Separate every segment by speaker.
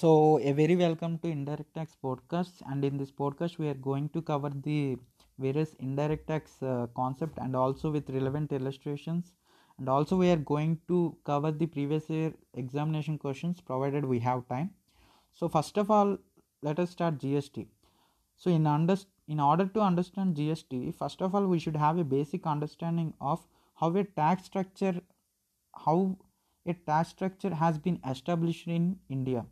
Speaker 1: So, a very welcome to Indirect Tax Podcast. And in this podcast, we are going to cover the various indirect tax uh, concept and also with relevant illustrations. And also, we are going to cover the previous year examination questions provided we have time. So, first of all, let us start GST. So, in under, in order to understand GST, first of all, we should have a basic understanding of how a tax structure, how a tax structure has been established in India.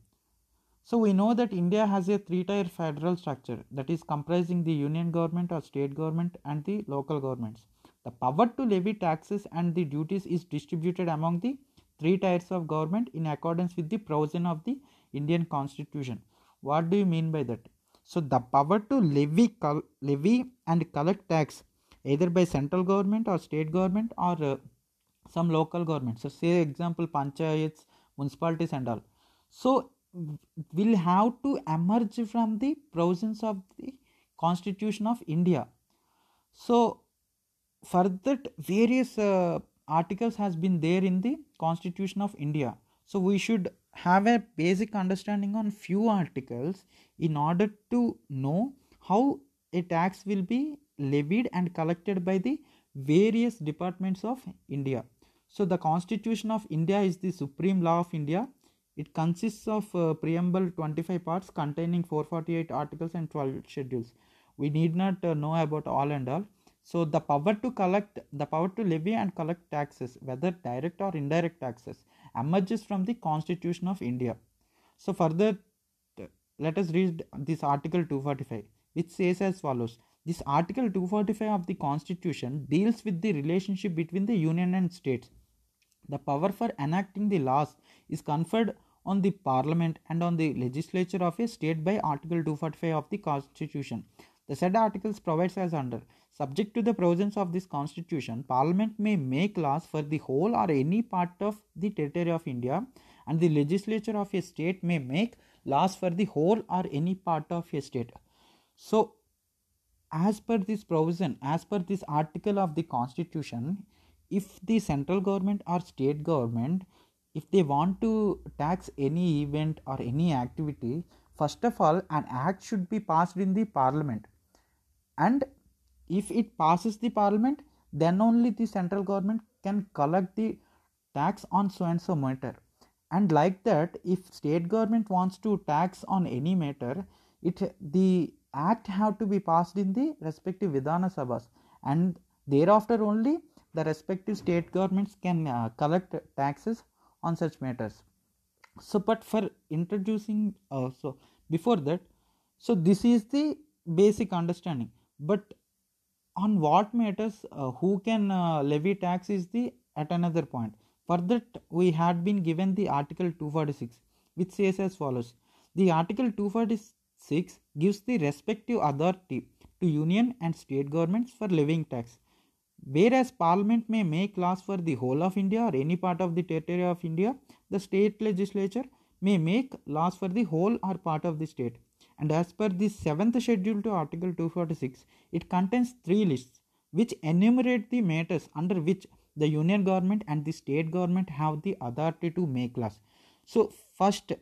Speaker 1: So we know that India has a three-tier federal structure that is comprising the union government or state government and the local governments. The power to levy taxes and the duties is distributed among the three tiers of government in accordance with the provision of the Indian Constitution. What do you mean by that? So the power to levy, col- levy and collect tax either by central government or state government or uh, some local government. So say example panchayats, municipalities and all. So will have to emerge from the provisions of the constitution of india. So for that various uh, articles has been there in the constitution of india. So we should have a basic understanding on few articles in order to know how a tax will be levied and collected by the various departments of india. So the constitution of india is the supreme law of india it consists of uh, preamble 25 parts containing 448 articles and 12 schedules. We need not uh, know about all and all. So the power to collect, the power to levy and collect taxes, whether direct or indirect taxes, emerges from the Constitution of India. So further, let us read this Article 245, which says as follows. This Article 245 of the Constitution deals with the relationship between the Union and states. The power for enacting the laws is conferred on the parliament and on the legislature of a state by article 245 of the constitution. The said articles provides as under subject to the provisions of this constitution parliament may make laws for the whole or any part of the territory of india and the legislature of a state may make laws for the whole or any part of a state. So as per this provision as per this article of the constitution if the central government or state government if they want to tax any event or any activity first of all an act should be passed in the parliament. And if it passes the parliament then only the central government can collect the tax on so and so matter. And like that if state government wants to tax on any matter it the act have to be passed in the respective vidhana sabhas. And thereafter only the respective state governments can uh, collect taxes on such matters. So but for introducing uh, so before that so this is the basic understanding. But on what matters uh, who can uh, levy tax is the at another point. For that we had been given the article 246 which says as follows. The article 246 gives the respective authority to union and state governments for levying tax Whereas Parliament may make laws for the whole of India or any part of the territory of India, the state legislature may make laws for the whole or part of the state. And as per the seventh schedule to Article 246, it contains three lists which enumerate the matters under which the union government and the state government have the authority to make laws. So, first,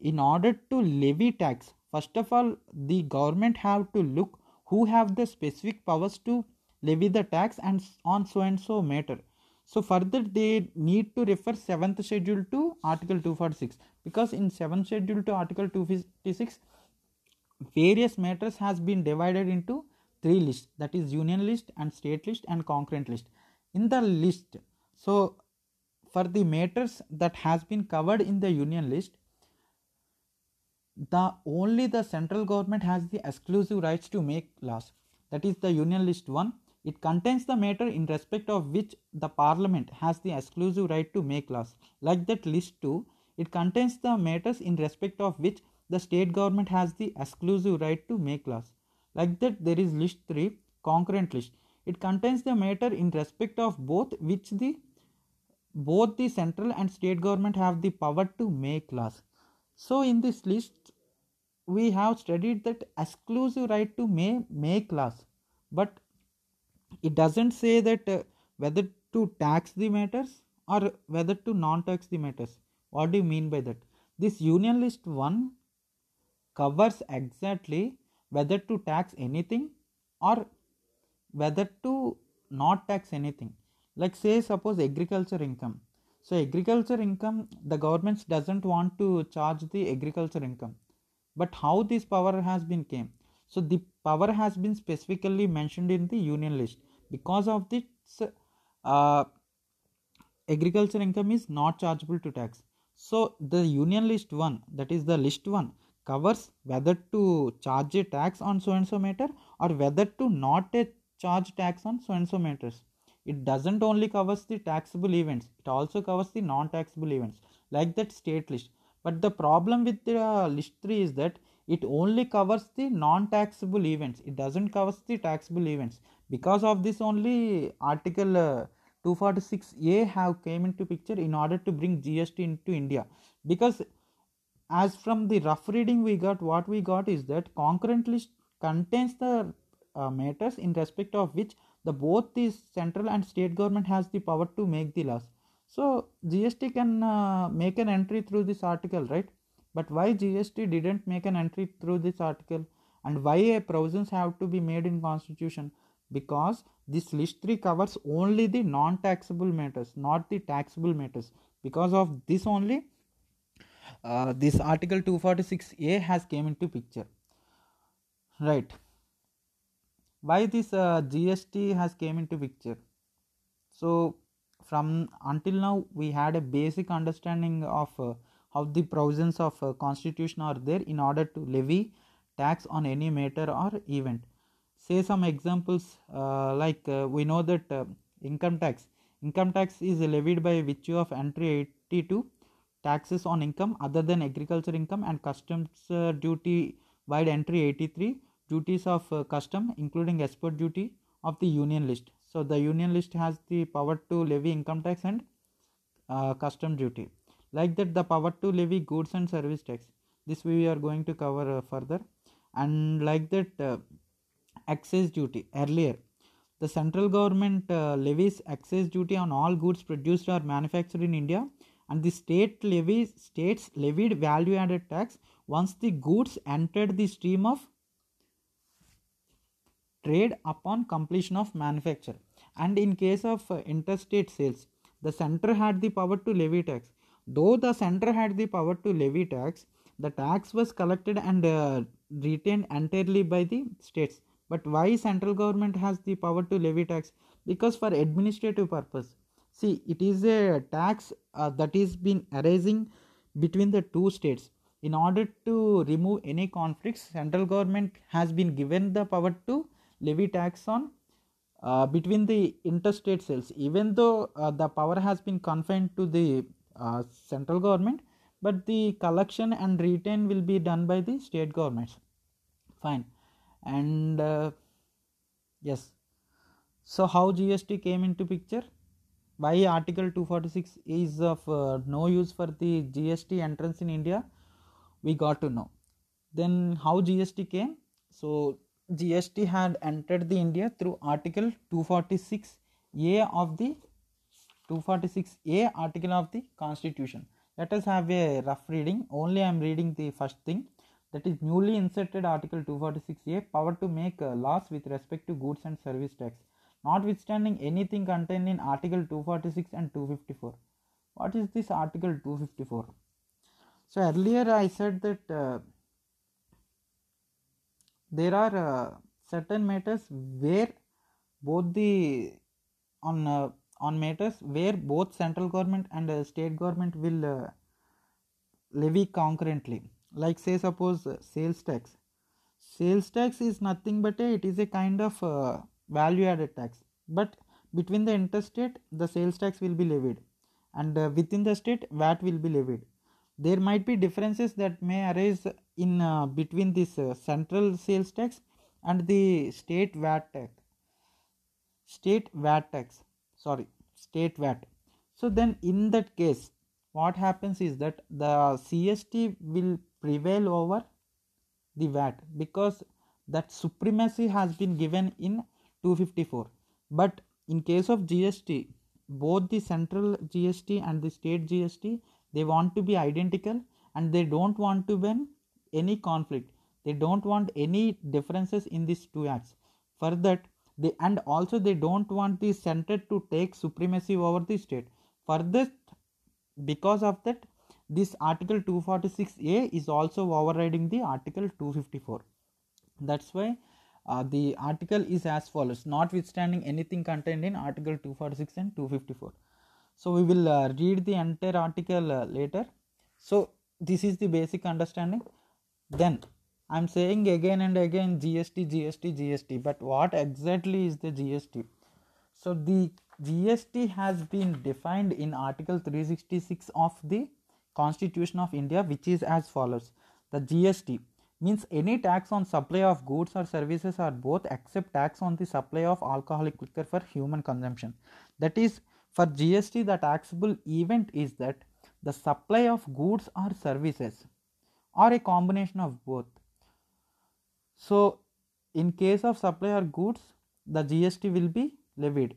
Speaker 1: in order to levy tax, first of all, the government have to look who have the specific powers to levy the tax and on so and so matter. So further they need to refer 7th schedule to article 246 because in 7th schedule to article 256 various matters has been divided into three lists. That is union list and state list and concurrent list. In the list so for the matters that has been covered in the union list the only the central government has the exclusive rights to make laws. That is the union list 1 it contains the matter in respect of which the Parliament has the exclusive right to make laws. Like that list 2, it contains the matters in respect of which the state government has the exclusive right to make laws. Like that there is list 3, concurrent list. It contains the matter in respect of both which the both the central and state government have the power to make laws. So in this list we have studied that exclusive right to may make laws but it doesn't say that uh, whether to tax the matters or whether to non tax the matters. What do you mean by that? This union list 1 covers exactly whether to tax anything or whether to not tax anything. Like say suppose agriculture income. So agriculture income the government doesn't want to charge the agriculture income. But how this power has been came so the power has been specifically mentioned in the union list. Because of this uh, agriculture income is not chargeable to tax. So the union list 1 that is the list 1 covers whether to charge a tax on so and so matter or whether to not charge tax on so and so matters. It doesn't only covers the taxable events it also covers the non taxable events like that state list. But the problem with the uh, list 3 is that it only covers the non taxable events. It doesn't covers the taxable events. Because of this only article uh, 246a have came into picture in order to bring gst into india. Because as from the rough reading we got what we got is that concurrent list contains the uh, matters in respect of which the both the central and state government has the power to make the laws. So gst can uh, make an entry through this article right but why gst didn't make an entry through this article? And why a provisions have to be made in constitution? Because this list 3 covers only the non taxable matters not the taxable matters. Because of this only uh, this article 246a has came into picture. Right. Why this uh, gst has came into picture? So from until now we had a basic understanding of uh, how the provisions of uh, constitution are there in order to levy tax on any matter or event. Say some examples uh, like uh, we know that uh, income tax. Income tax is levied by virtue of entry 82 taxes on income other than agriculture income and customs uh, duty wide entry 83 duties of uh, custom including export duty of the union list. So the union list has the power to levy income tax and custom duty like that the power to levy goods and service tax. This we are going to cover uh, further. And like that uh, duty. Earlier the central government uh, levies excise duty on all goods produced or manufactured in india. And the state levies states levied value added tax once the goods entered the stream of trade upon completion of manufacture. And in case of uh, interstate sales the center had the power to levy tax though the center had the power to levy tax the tax was collected and uh, retained entirely by the states. But why central government has the power to levy tax? Because for administrative purpose. See it is a tax uh, that is been arising between the two states. In order to remove any conflicts central government has been given the power to levy tax on uh, between the interstate sales. Even though uh, the power has been confined to the uh, central government but the collection and retain will be done by the state governments. Fine. And uh, yes. So how gst came into picture? Why article 246 is of uh, no use for the gst entrance in india? We got to know. Then how gst came? So gst had entered the india through article 246a of the 246a article of the constitution. Let us have a rough reading. Only i am reading the first thing. That is newly inserted article 246a power to make uh, laws with respect to goods and service tax notwithstanding anything contained in article 246 and 254 what is this article 254 so earlier i said that uh, there are uh, certain matters where both the on uh, on matters where both central government and uh, state government will uh, levy concurrently. Like say suppose uh, sales tax. Sales tax is nothing but a, it is a kind of uh, value added tax. But between the interstate the sales tax will be levied. And uh, within the state vat will be levied. There might be differences that may arise in uh, between this central sales tax and the state vat tax. State vat tax sorry state vat. So then in that case what happens is that the cst will prevail over the vat because that supremacy has been given in 254 but in case of gst both the central gst and the state gst they want to be identical and they don't want to win any conflict. They don't want any differences in these two acts. For that they and also they don't want the center to take supremacy over the state. For this because of that this article 246a is also overriding the article 254 that's why uh, the article is as follows. Notwithstanding anything contained in article 246 and 254 so we will uh, read the entire article uh, later. So this is the basic understanding. Then i'm saying again and again gst gst gst but what exactly is the gst so the gst has been defined in article 366 of the constitution of india which is as follows. The gst means any tax on supply of goods or services or both except tax on the supply of alcoholic liquor for human consumption. That is for gst the taxable event is that the supply of goods or services or a combination of both so in case of supply or goods the gst will be levied.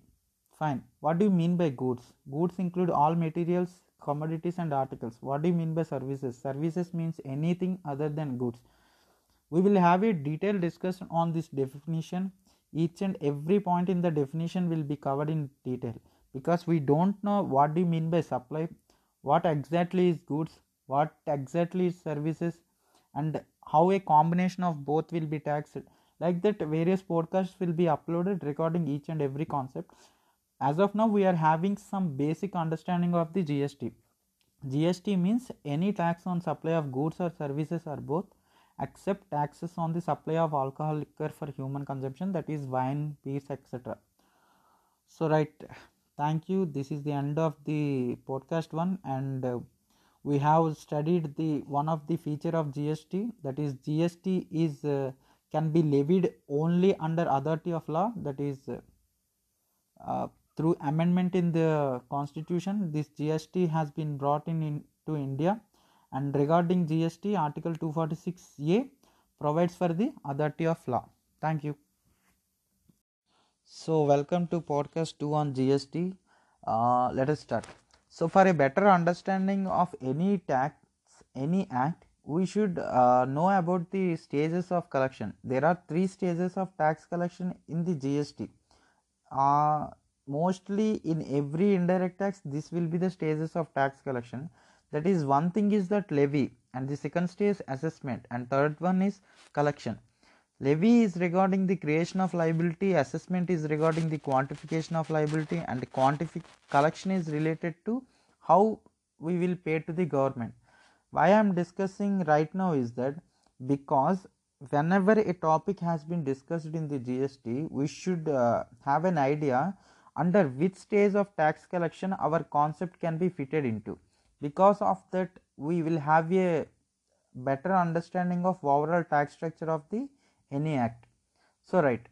Speaker 1: Fine. What do you mean by goods? Goods include all materials commodities and articles. What do you mean by services? Services means anything other than goods. We will have a detailed discussion on this definition. Each and every point in the definition will be covered in detail. Because we don't know what do you mean by supply, what exactly is goods, what exactly is services, and how a combination of both will be taxed. Like that, various podcasts will be uploaded regarding each and every concept. As of now, we are having some basic understanding of the GST. GST means any tax on supply of goods or services or both except taxes on the supply of alcohol liquor for human consumption that is wine beers etc so right thank you this is the end of the podcast one and uh, we have studied the one of the feature of gst that is gst is uh, can be levied only under authority of law that is uh, uh through amendment in the constitution this gst has been brought in into india and regarding GST, Article 246A provides for the authority of law. Thank you. So, welcome to podcast 2 on GST. Uh, let us start. So, for a better understanding of any tax, any act, we should uh, know about the stages of collection. There are three stages of tax collection in the GST. Uh, mostly in every indirect tax, this will be the stages of tax collection that is one thing is that levy and the second stage is assessment and third one is collection levy is regarding the creation of liability assessment is regarding the quantification of liability and quantifi- collection is related to how we will pay to the government. Why i am discussing right now is that because whenever a topic has been discussed in the gst we should uh, have an idea under which stage of tax collection our concept can be fitted into. Because of that we will have a better understanding of overall tax structure of the any act. So right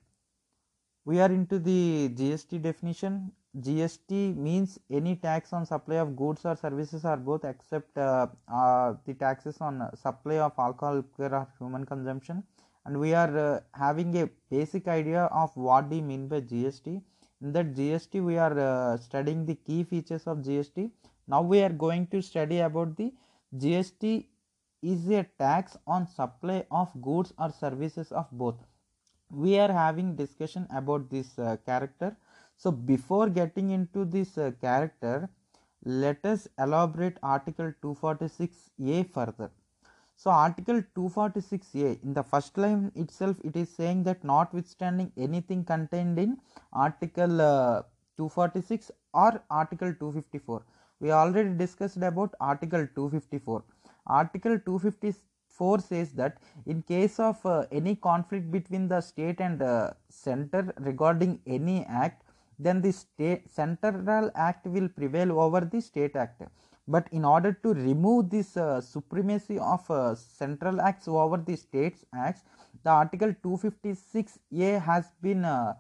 Speaker 1: we are into the gst definition. Gst means any tax on supply of goods or services or both except uh, uh, the taxes on supply of alcohol or human consumption. And we are uh, having a basic idea of what we mean by gst in that gst we are uh, studying the key features of gst now we are going to study about the gst is a tax on supply of goods or services of both. We are having discussion about this uh, character. So before getting into this uh, character let us elaborate article 246a further. So article 246a in the first line itself it is saying that notwithstanding anything contained in article uh, 246 or article 254 we already discussed about article 254 article 254 says that in case of uh, any conflict between the state and uh, center regarding any act then the state central act will prevail over the state act. But in order to remove this uh, supremacy of uh, central acts over the states acts the article 256a has been uh,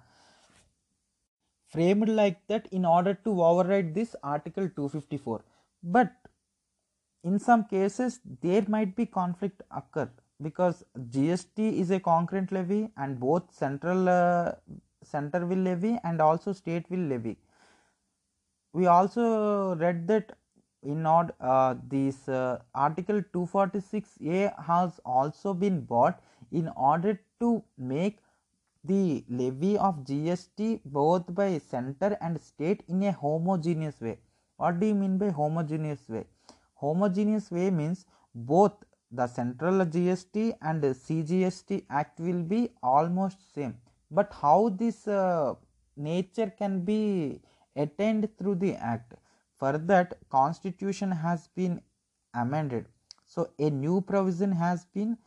Speaker 1: framed like that in order to override this article 254 but in some cases there might be conflict occur because gst is a concurrent levy and both central uh, center will levy and also state will levy. We also read that in order uh, this uh, article 246a has also been bought in order to make the levy of gst both by center and state in a homogeneous way. What do you mean by homogeneous way homogeneous way means both the central gst and cgst act will be almost same. But how this uh, nature can be attained through the act? For that constitution has been amended. So a new provision has been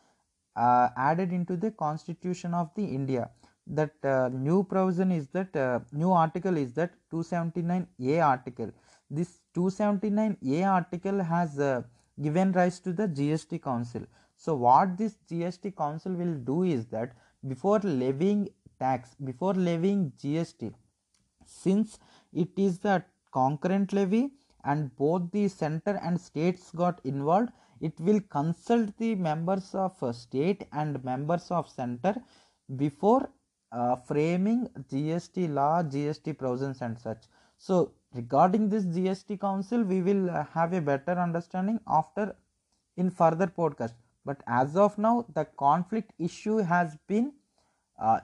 Speaker 1: uh, added into the constitution of the india. That uh, new provision is that uh, new article is that 279a article. This 279a article has uh, given rise to the gst council. So what this gst council will do is that before levying tax before levying gst since it is the concurrent levy and both the center and states got involved it will consult the members of uh, state and members of center before uh, framing gst law gst provisions and such. So regarding this gst council we will uh, have a better understanding after in further podcast. But as of now the conflict issue has been uh,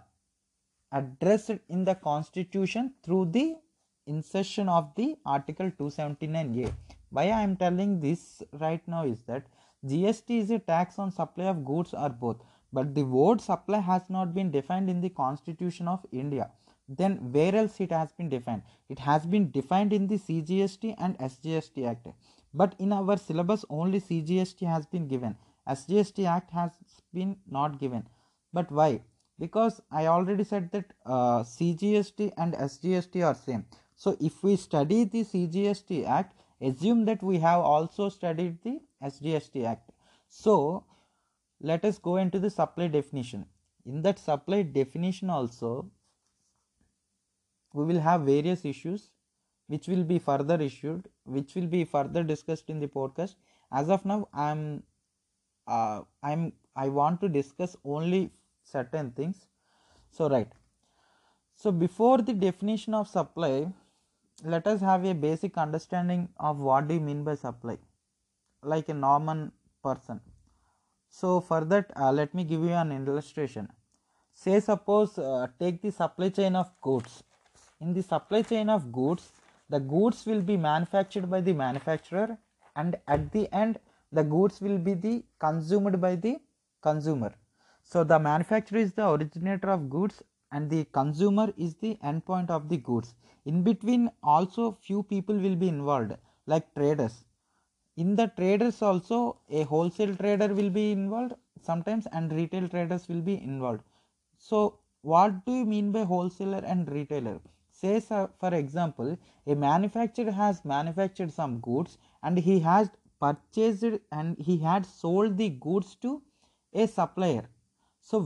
Speaker 1: addressed in the constitution through the insertion of the article 279a why i am telling this right now is that gst is a tax on supply of goods or both but the word supply has not been defined in the constitution of india then where else it has been defined? It has been defined in the cgst and sgst act. But in our syllabus only cgst has been given. Sgst act has been not given. But why? Because i already said that uh, cgst and sgst are same. So if we study the cgst act assume that we have also studied the sgst act. So let us go into the supply definition. In that supply definition also we will have various issues which will be further issued which will be further discussed in the podcast. As of now i'm uh, i'm i want to discuss only certain things. So right. So before the definition of supply let us have a basic understanding of what do you mean by supply like a normal person. So for that uh, let me give you an illustration. Say suppose uh, take the supply chain of goods in the supply chain of goods the goods will be manufactured by the manufacturer and at the end the goods will be the consumed by the consumer. So the manufacturer is the originator of goods and the consumer is the endpoint of the goods. In between also few people will be involved like traders. In the traders also a wholesale trader will be involved sometimes and retail traders will be involved. So what do you mean by wholesaler and retailer say uh, for example a manufacturer has manufactured some goods and he has purchased and he had sold the goods to a supplier. So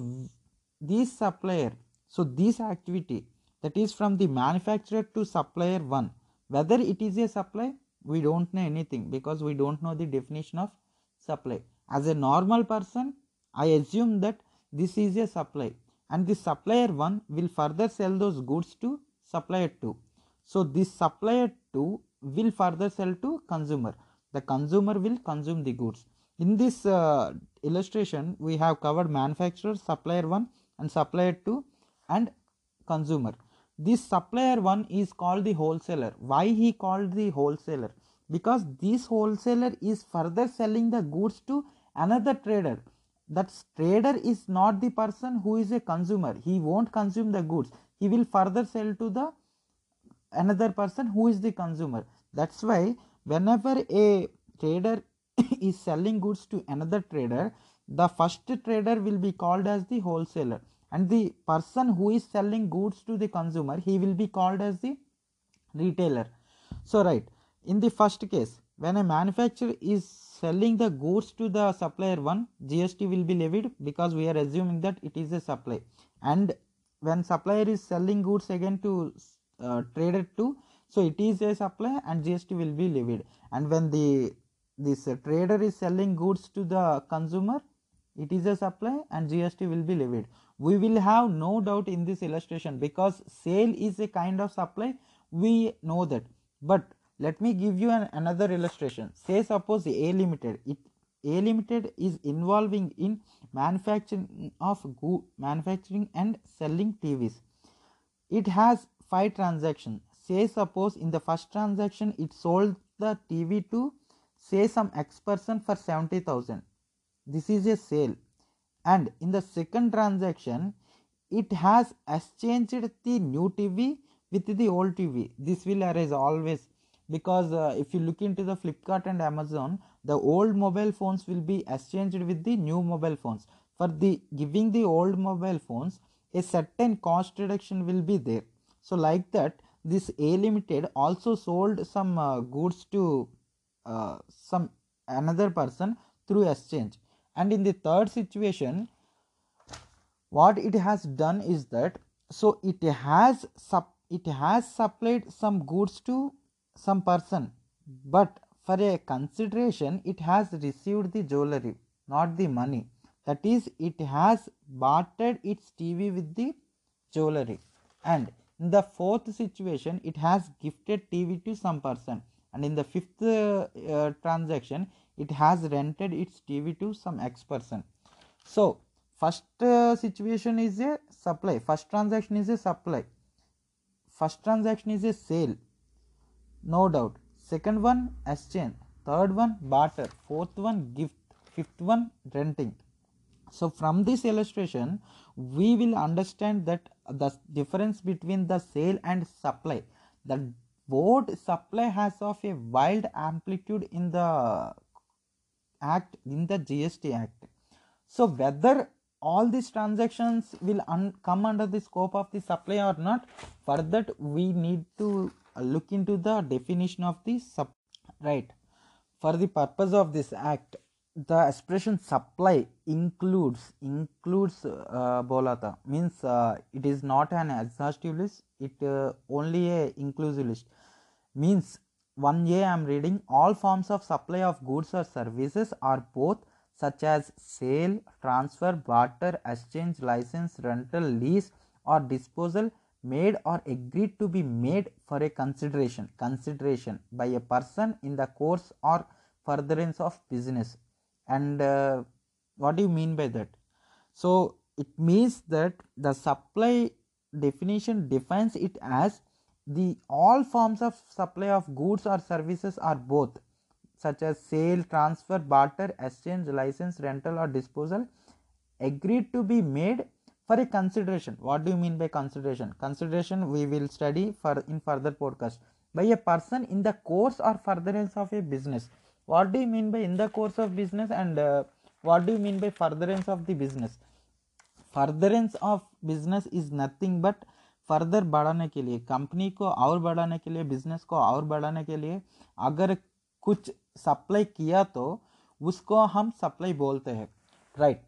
Speaker 1: this supplier so this activity that is from the manufacturer to supplier one whether it is a supply we don't know anything because we don't know the definition of supply. As a normal person i assume that this is a supply and the supplier one will further sell those goods to supplier 2 so this supplier 2 will further sell to consumer. The consumer will consume the goods. In this uh, illustration we have covered manufacturer supplier 1 and supplier 2 and consumer. This supplier 1 is called the wholesaler. Why he called the wholesaler? Because this wholesaler is further selling the goods to another trader. That trader is not the person who is a consumer. He won't consume the goods he will further sell to the another person who is the consumer. That's why whenever a trader is selling goods to another trader the first trader will be called as the wholesaler. And the person who is selling goods to the consumer he will be called as the retailer. So right in the first case when a manufacturer is selling the goods to the supplier one gst will be levied because we are assuming that it is a supply. And when supplier is selling goods again to uh, trader 2 so it is a supply and gst will be levied. And when the this uh, trader is selling goods to the consumer it is a supply and gst will be levied. We will have no doubt in this illustration because sale is a kind of supply. We know that. But let me give you an, another illustration. Say suppose a limited it a limited is involving in manufacturing of go- manufacturing and selling tvs it has five transactions. Say suppose in the first transaction it sold the tv to say some x person for 70000 this is a sale. And in the second transaction it has exchanged the new tv with the old tv this will arise always because uh, if you look into the flipkart and amazon the old mobile phones will be exchanged with the new mobile phones. For the giving the old mobile phones a certain cost reduction will be there. So like that this a limited also sold some uh, goods to uh, some another person through exchange. And in the third situation what it has done is that so it has sup- it has supplied some goods to some person but for a consideration it has received the jewelry not the money. That is it has bartered its tv with the jewelry. And in the fourth situation it has gifted tv to some person. And in the fifth uh, uh, transaction it has rented its tv to some x person. So first uh, situation is a supply. First transaction is a supply. First transaction is a sale no doubt. Second one exchange third one barter. Fourth one gift. Fifth one renting. So from this illustration we will understand that the difference between the sale and supply. The word supply has of a wild amplitude in the act in the gst act. So whether all these transactions will un- come under the scope of the supply or not for that we need to look into the definition of the sub right. For the purpose of this act the expression supply includes includes uh, bolata. Means uh, it is not an exhaustive list it uh, only a inclusive list. Means 1a i am reading all forms of supply of goods or services are both such as sale transfer barter exchange license rental lease or disposal made or agreed to be made for a consideration consideration by a person in the course or furtherance of business. And uh, what do you mean by that? So it means that the supply definition defines it as the all forms of supply of goods or services are both such as sale transfer barter exchange license rental or disposal agreed to be made for a consideration what do you mean by consideration consideration we will study for in further podcast by a person in the course or furtherance of a business what do you mean by in the course of business and uh, what do you mean by furtherance of the business furtherance of business is nothing but further बढ़ाने के लिए company को और बढ़ाने के लिए business को और बढ़ाने के लिए अगर कुछ सप्लाई किया तो उसको हम सप्लाई बोलते हैं right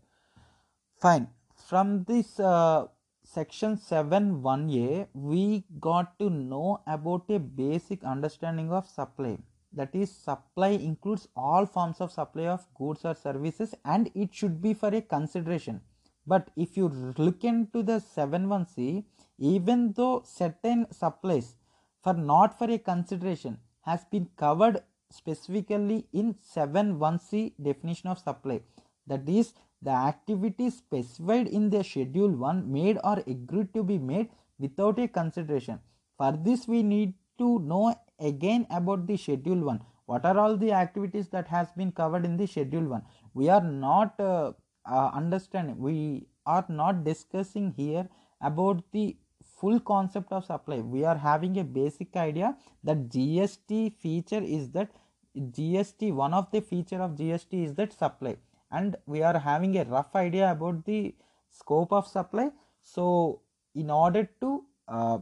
Speaker 1: fine from this uh, section 7 1a we got to know about a basic understanding of supply. That is supply includes all forms of supply of goods or services and it should be for a consideration. But if you look into the 7.1c even though certain supplies for not for a consideration has been covered specifically in 7.1c definition of supply. That is the activities specified in the schedule 1 made or agreed to be made without a consideration. For this we need to know again about the schedule 1 what are all the activities that has been covered in the schedule 1 we are not uh, uh, understanding we are not discussing here about the full concept of supply. We are having a basic idea that gst feature is that gst one of the feature of gst is that supply and we are having a rough idea about the scope of supply. So in order to uh,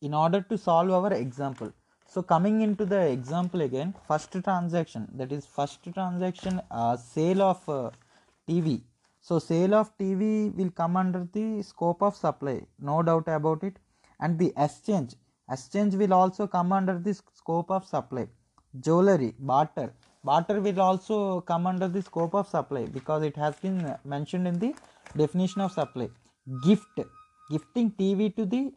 Speaker 1: in order to solve our example so coming into the example again first transaction that is first transaction uh, sale of uh, tv so sale of tv will come under the scope of supply no doubt about it. And the exchange exchange will also come under the scope of supply. Jewelry barter barter will also come under the scope of supply because it has been mentioned in the definition of supply. Gift. Gifting tv to the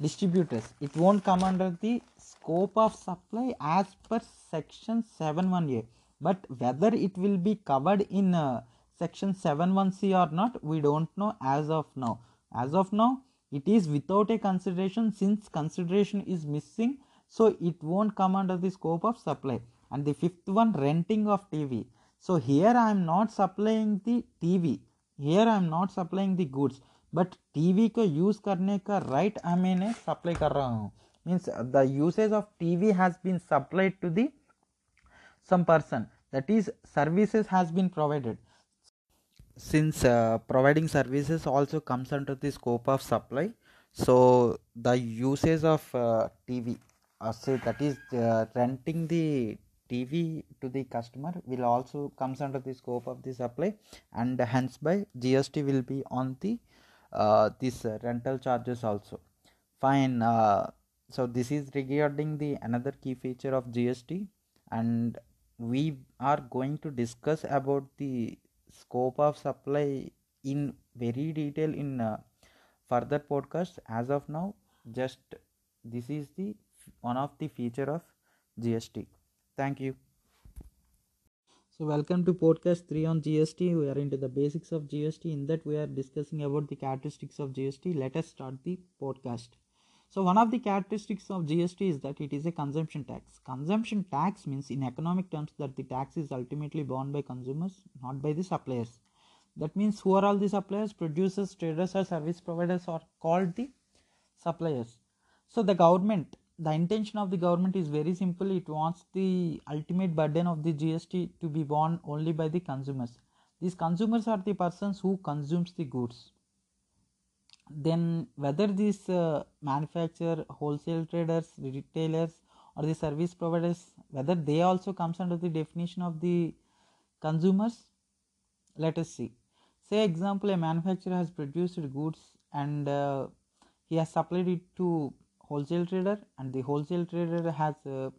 Speaker 1: distributors. It won't come under the scope of supply as per section 71a but whether it will be covered in uh, section 71c or not we don't know as of now. As of now it is without a consideration since consideration is missing so it won't come under the scope of supply and the fifth one renting of tv so here i am not supplying the tv here i am not supplying the goods but TV को use करने का right right मैंने supply कर रहा हूँ means the usage of TV has been supplied to the some person that is services has been provided since uh, providing services also comes under the scope of supply so the usage of uh, tv uh, so that is uh, renting the tv to the customer will also comes under the scope of the supply and hence by gst will be on the uh, this uh, rental charges also. Fine uh, so this is regarding the another key feature of gst and we are going to discuss about the scope of supply in very detail in uh, further podcast. As of now just this is the one of the feature of gst thank you so welcome to podcast 3 on GST. We are into the basics of GST. In that we are discussing about the characteristics of GST. Let us start the podcast. So one of the characteristics of GST is that it is a consumption tax. Consumption tax means in economic terms that the tax is ultimately borne by consumers, not by the suppliers. That means who are all the suppliers? Producers, traders or service providers are called the suppliers. So the government the intention of the government is very simple. It wants the ultimate burden of the gst to be borne only by the consumers. These consumers are the persons who consumes the goods. Then whether these uh, manufacturer wholesale traders retailers or the service providers whether they also comes under the definition of the consumers let us see. Say example a manufacturer has produced goods and uh, he has supplied it to wholesale trader and the wholesale trader has uh,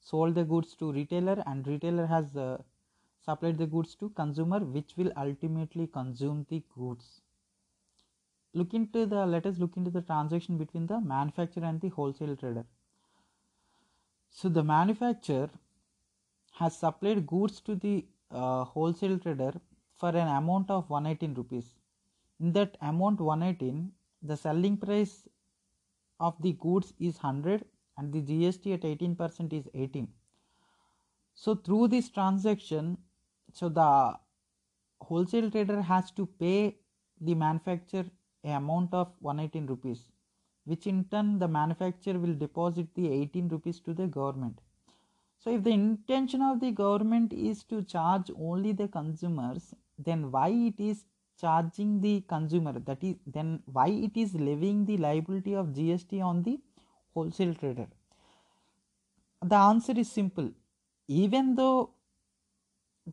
Speaker 1: sold the goods to retailer and retailer has uh, supplied the goods to consumer which will ultimately consume the goods. Look into the let us look into the transaction between the manufacturer and the wholesale trader. So the manufacturer has supplied goods to the uh, wholesale trader for an amount of 118 rupees. In that amount 118 the selling price of the goods is 100 and the GST at 18% is 18. So through this transaction, so the wholesale trader has to pay the manufacturer a amount of 118 rupees which in turn the manufacturer will deposit the 18 rupees to the government. So if the intention of the government is to charge only the consumers then why it is charging the consumer. That is then why it is levying the liability of gst on the wholesale trader? The answer is simple. Even though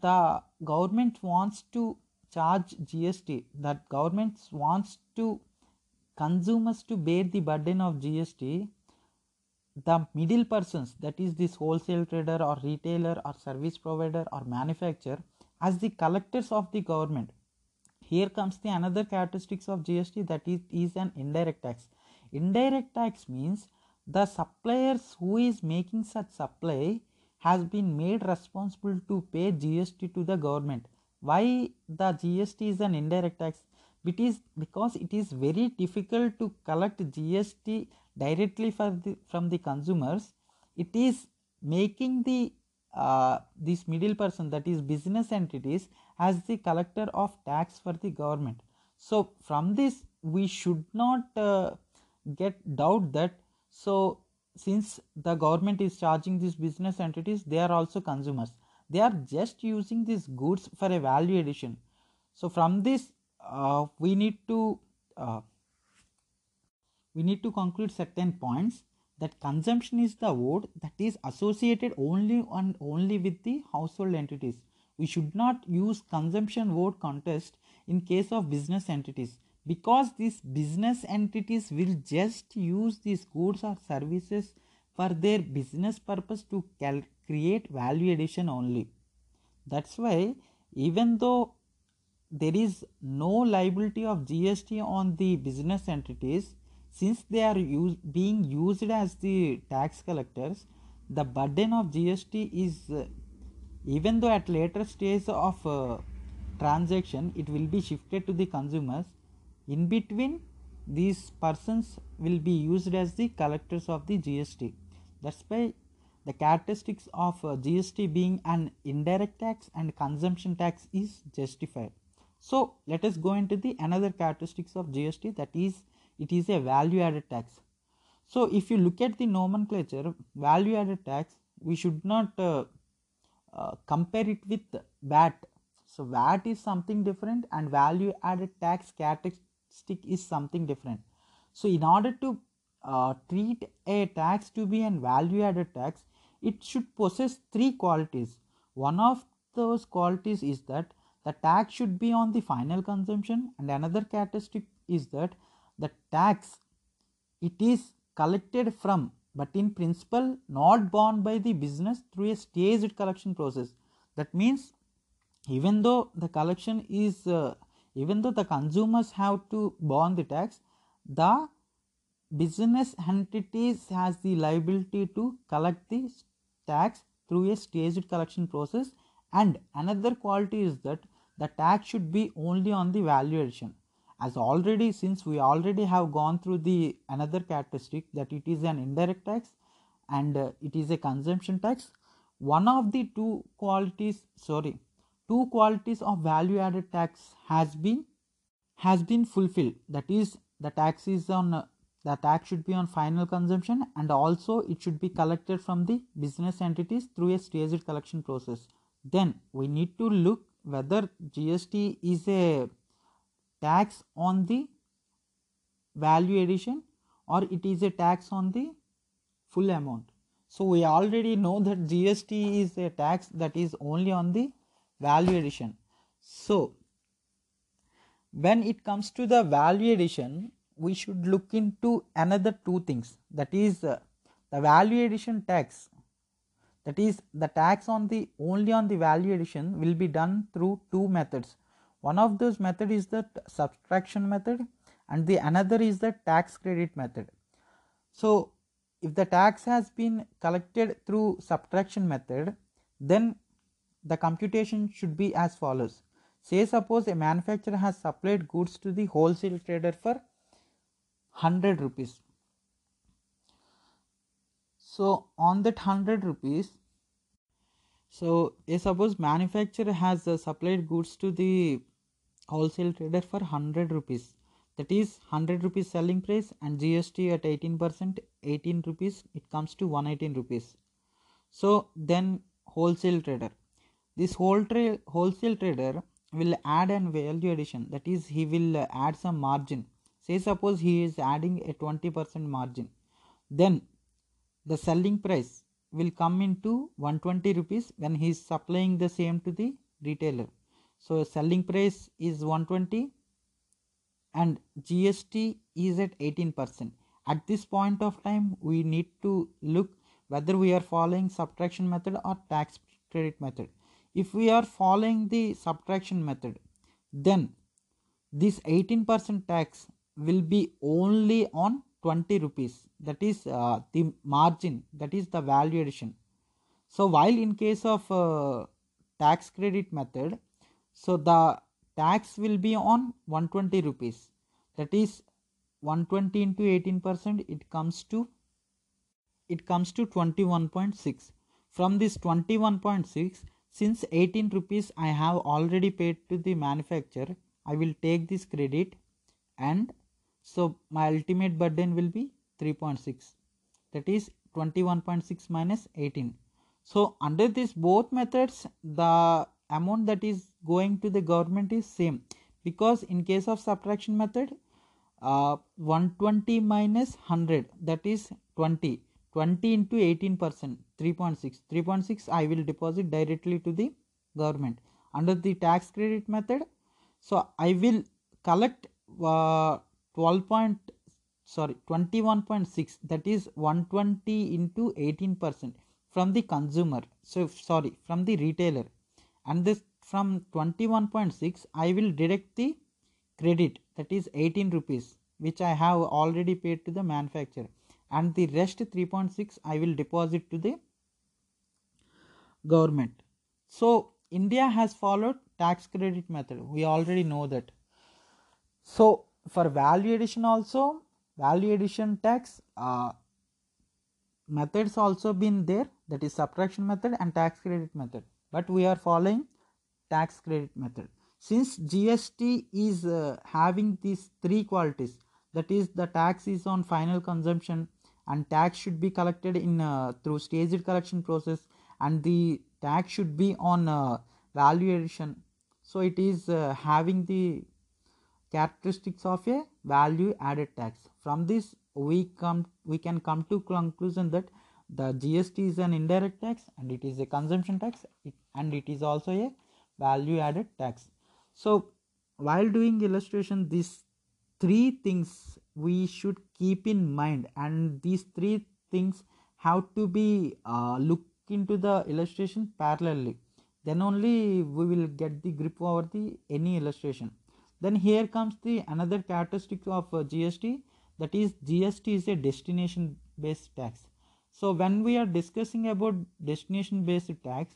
Speaker 1: the government wants to charge gst that government wants to consumers to bear the burden of gst the middle persons that is this wholesale trader or retailer or service provider or manufacturer as the collectors of the government here comes the another characteristics of gst that is, is an indirect tax. Indirect tax means the suppliers who is making such supply has been made responsible to pay gst to the government. Why the gst is an indirect tax? It is because it is very difficult to collect gst directly the, from the consumers. It is making the uh, this middle person that is business entities as the collector of tax for the government. So from this we should not uh, get doubt that so since the government is charging these business entities they are also consumers. They are just using these goods for a value addition. So from this uh, we need to uh, we need to conclude certain points that consumption is the word that is associated only and only with the household entities. We should not use consumption word contest in case of business entities because these business entities will just use these goods or services for their business purpose to cal- create value addition only. That's why even though there is no liability of gst on the business entities since they are use, being used as the tax collectors the burden of gst is uh, even though at later stage of uh, transaction it will be shifted to the consumers. In between these persons will be used as the collectors of the gst that's why the characteristics of uh, gst being an indirect tax and consumption tax is justified. So let us go into the another characteristics of gst that is it is a value added tax. So if you look at the nomenclature value added tax we should not uh, uh, compare it with vat. So vat is something different and value added tax characteristic is something different. So in order to uh, treat a tax to be an value added tax it should possess three qualities. One of those qualities is that the tax should be on the final consumption and another characteristic is that the tax. It is collected from but in principle not borne by the business through a staged collection process. That means even though the collection is uh, even though the consumers have to borne the tax the business entities has the liability to collect the tax through a staged collection process. And another quality is that the tax should be only on the value addition as already since we already have gone through the another characteristic that it is an indirect tax and uh, it is a consumption tax one of the two qualities sorry two qualities of value added tax has been has been fulfilled. That is the tax is on uh, the tax should be on final consumption and also it should be collected from the business entities through a staged collection process. Then we need to look whether gst is a tax on the value addition or it is a tax on the full amount. So we already know that GST is a tax that is only on the value addition. So when it comes to the value addition, we should look into another two things that is uh, the value addition tax that is the tax on the only on the value addition will be done through two methods one of those method is the subtraction method and the another is the tax credit method. So if the tax has been collected through subtraction method then the computation should be as follows. Say suppose a manufacturer has supplied goods to the wholesale trader for 100 rupees. So on that 100 rupees so a suppose manufacturer has uh, supplied goods to the wholesale trader for 100 rupees. That is 100 rupees selling price and gst at 18 percent 18 rupees it comes to 118 rupees. So then wholesale trader. This whole tra- wholesale trader will add an value addition. That is he will add some margin. Say suppose he is adding a 20 percent margin. Then the selling price will come into 120 rupees when he is supplying the same to the retailer so selling price is 120 and gst is at 18% at this point of time we need to look whether we are following subtraction method or tax credit method. If we are following the subtraction method then this 18% tax will be only on 20 rupees. That is uh, the margin that is the value addition so while in case of uh, tax credit method so the tax will be on 120 rupees. That is 120 into 18 percent it comes to it comes to 21.6 from this 21.6 since 18 rupees i have already paid to the manufacturer i will take this credit and so my ultimate burden will be 3.6 that is 21.6 minus 18 so under this both methods the amount that is going to the government is same. Because in case of subtraction method uh, 120 minus 100 that is 20 20 into 18 percent 3.6 3.6 i will deposit directly to the government. Under the tax credit method so i will collect uh, 12 point sorry 21.6 that is 120 into 18 percent from the consumer. So sorry from the retailer and this from 21.6 I will deduct the credit that is 18 rupees which I have already paid to the manufacturer and the rest 3.6 I will deposit to the government. So India has followed tax credit method. We already know that. So for value addition also value addition tax uh, methods also been there that is subtraction method and tax credit method but we are following tax credit method. Since gst is uh, having these three qualities that is the tax is on final consumption and tax should be collected in uh, through staged collection process and the tax should be on uh, value addition. So it is uh, having the characteristics of a value added tax. From this we come we can come to conclusion that the gst is an indirect tax and it is a consumption tax. And it is also a value added tax. So while doing illustration these three things we should keep in mind. And these three things have to be uh, look into the illustration parallelly. Then only we will get the grip over the any illustration. Then here comes the another characteristic of uh, gst that is gst is a destination based tax so when we are discussing about destination based tax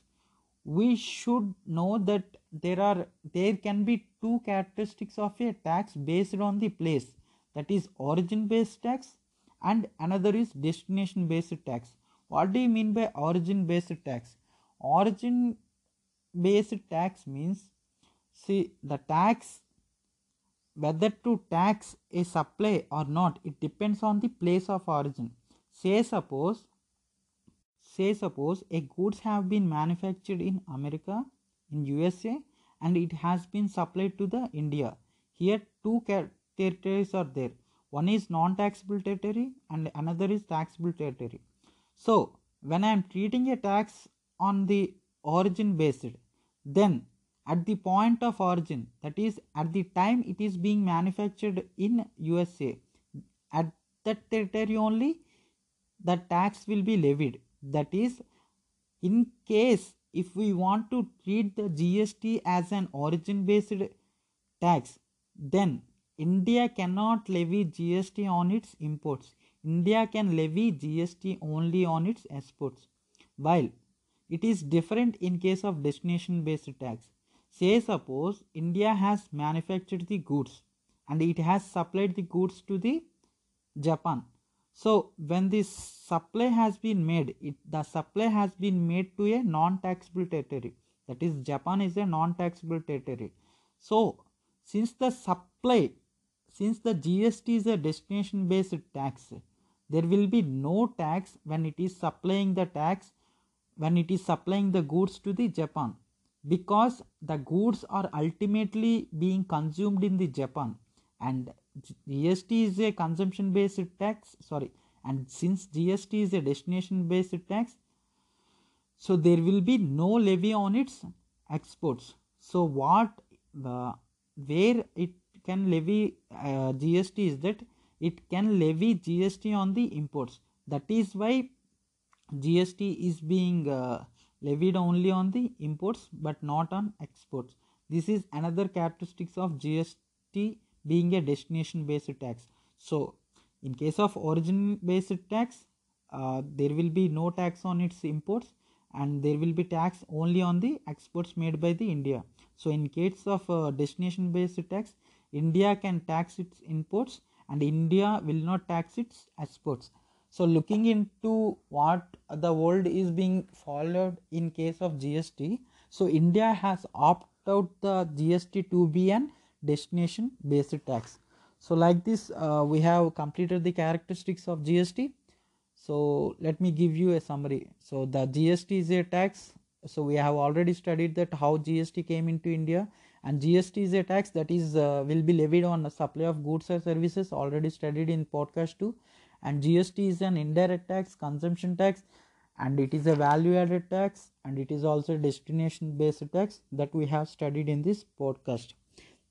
Speaker 1: we should know that there are there can be two characteristics of a tax based on the place. That is origin based tax and another is destination based tax. What do you mean by origin based tax? Origin based tax means see the tax whether to tax a supply or not it depends on the place of origin. Say suppose say suppose a goods have been manufactured in america in usa and it has been supplied to the india. Here two territories are there. One is non-taxable territory and another is taxable territory. So when i am treating a tax on the origin based then at the point of origin that is at the time it is being manufactured in usa at that territory only the tax will be levied that is in case if we want to treat the gst as an origin based tax then india cannot levy gst on its imports. India can levy gst only on its exports. While it is different in case of destination based tax. Say suppose India has manufactured the goods and it has supplied the goods to the Japan. So when this supply has been made, it, the supply has been made to a non-taxable territory. That is Japan is a non-taxable territory. So since the supply, since the GST is a destination based tax, there will be no tax when it is supplying the tax when it is supplying the goods to the Japan because the goods are ultimately being consumed in the Japan and GST is a consumption based tax sorry and since GST is a destination based tax so there will be no levy on its exports so what where it can levy uh, GST is that it can levy GST on the imports that is why GST is being uh, levied only on the imports but not on exports. This is another characteristics of GST being a destination based tax. So in case of origin based tax, uh, there will be no tax on its imports and there will be tax only on the exports made by the India. So in case of uh, destination based tax, India can tax its imports and India will not tax its exports so looking into what the world is being followed in case of gst so india has opted out the gst to be an destination based tax. So like this uh, we have completed the characteristics of gst so let me give you a summary. So the gst is a tax. So we have already studied that how gst came into india. And gst is a tax that is uh, will be levied on the supply of goods or services already studied in podcast 2 and GST is an indirect tax, consumption tax, and it is a value added tax and it is also destination based tax that we have studied in this podcast.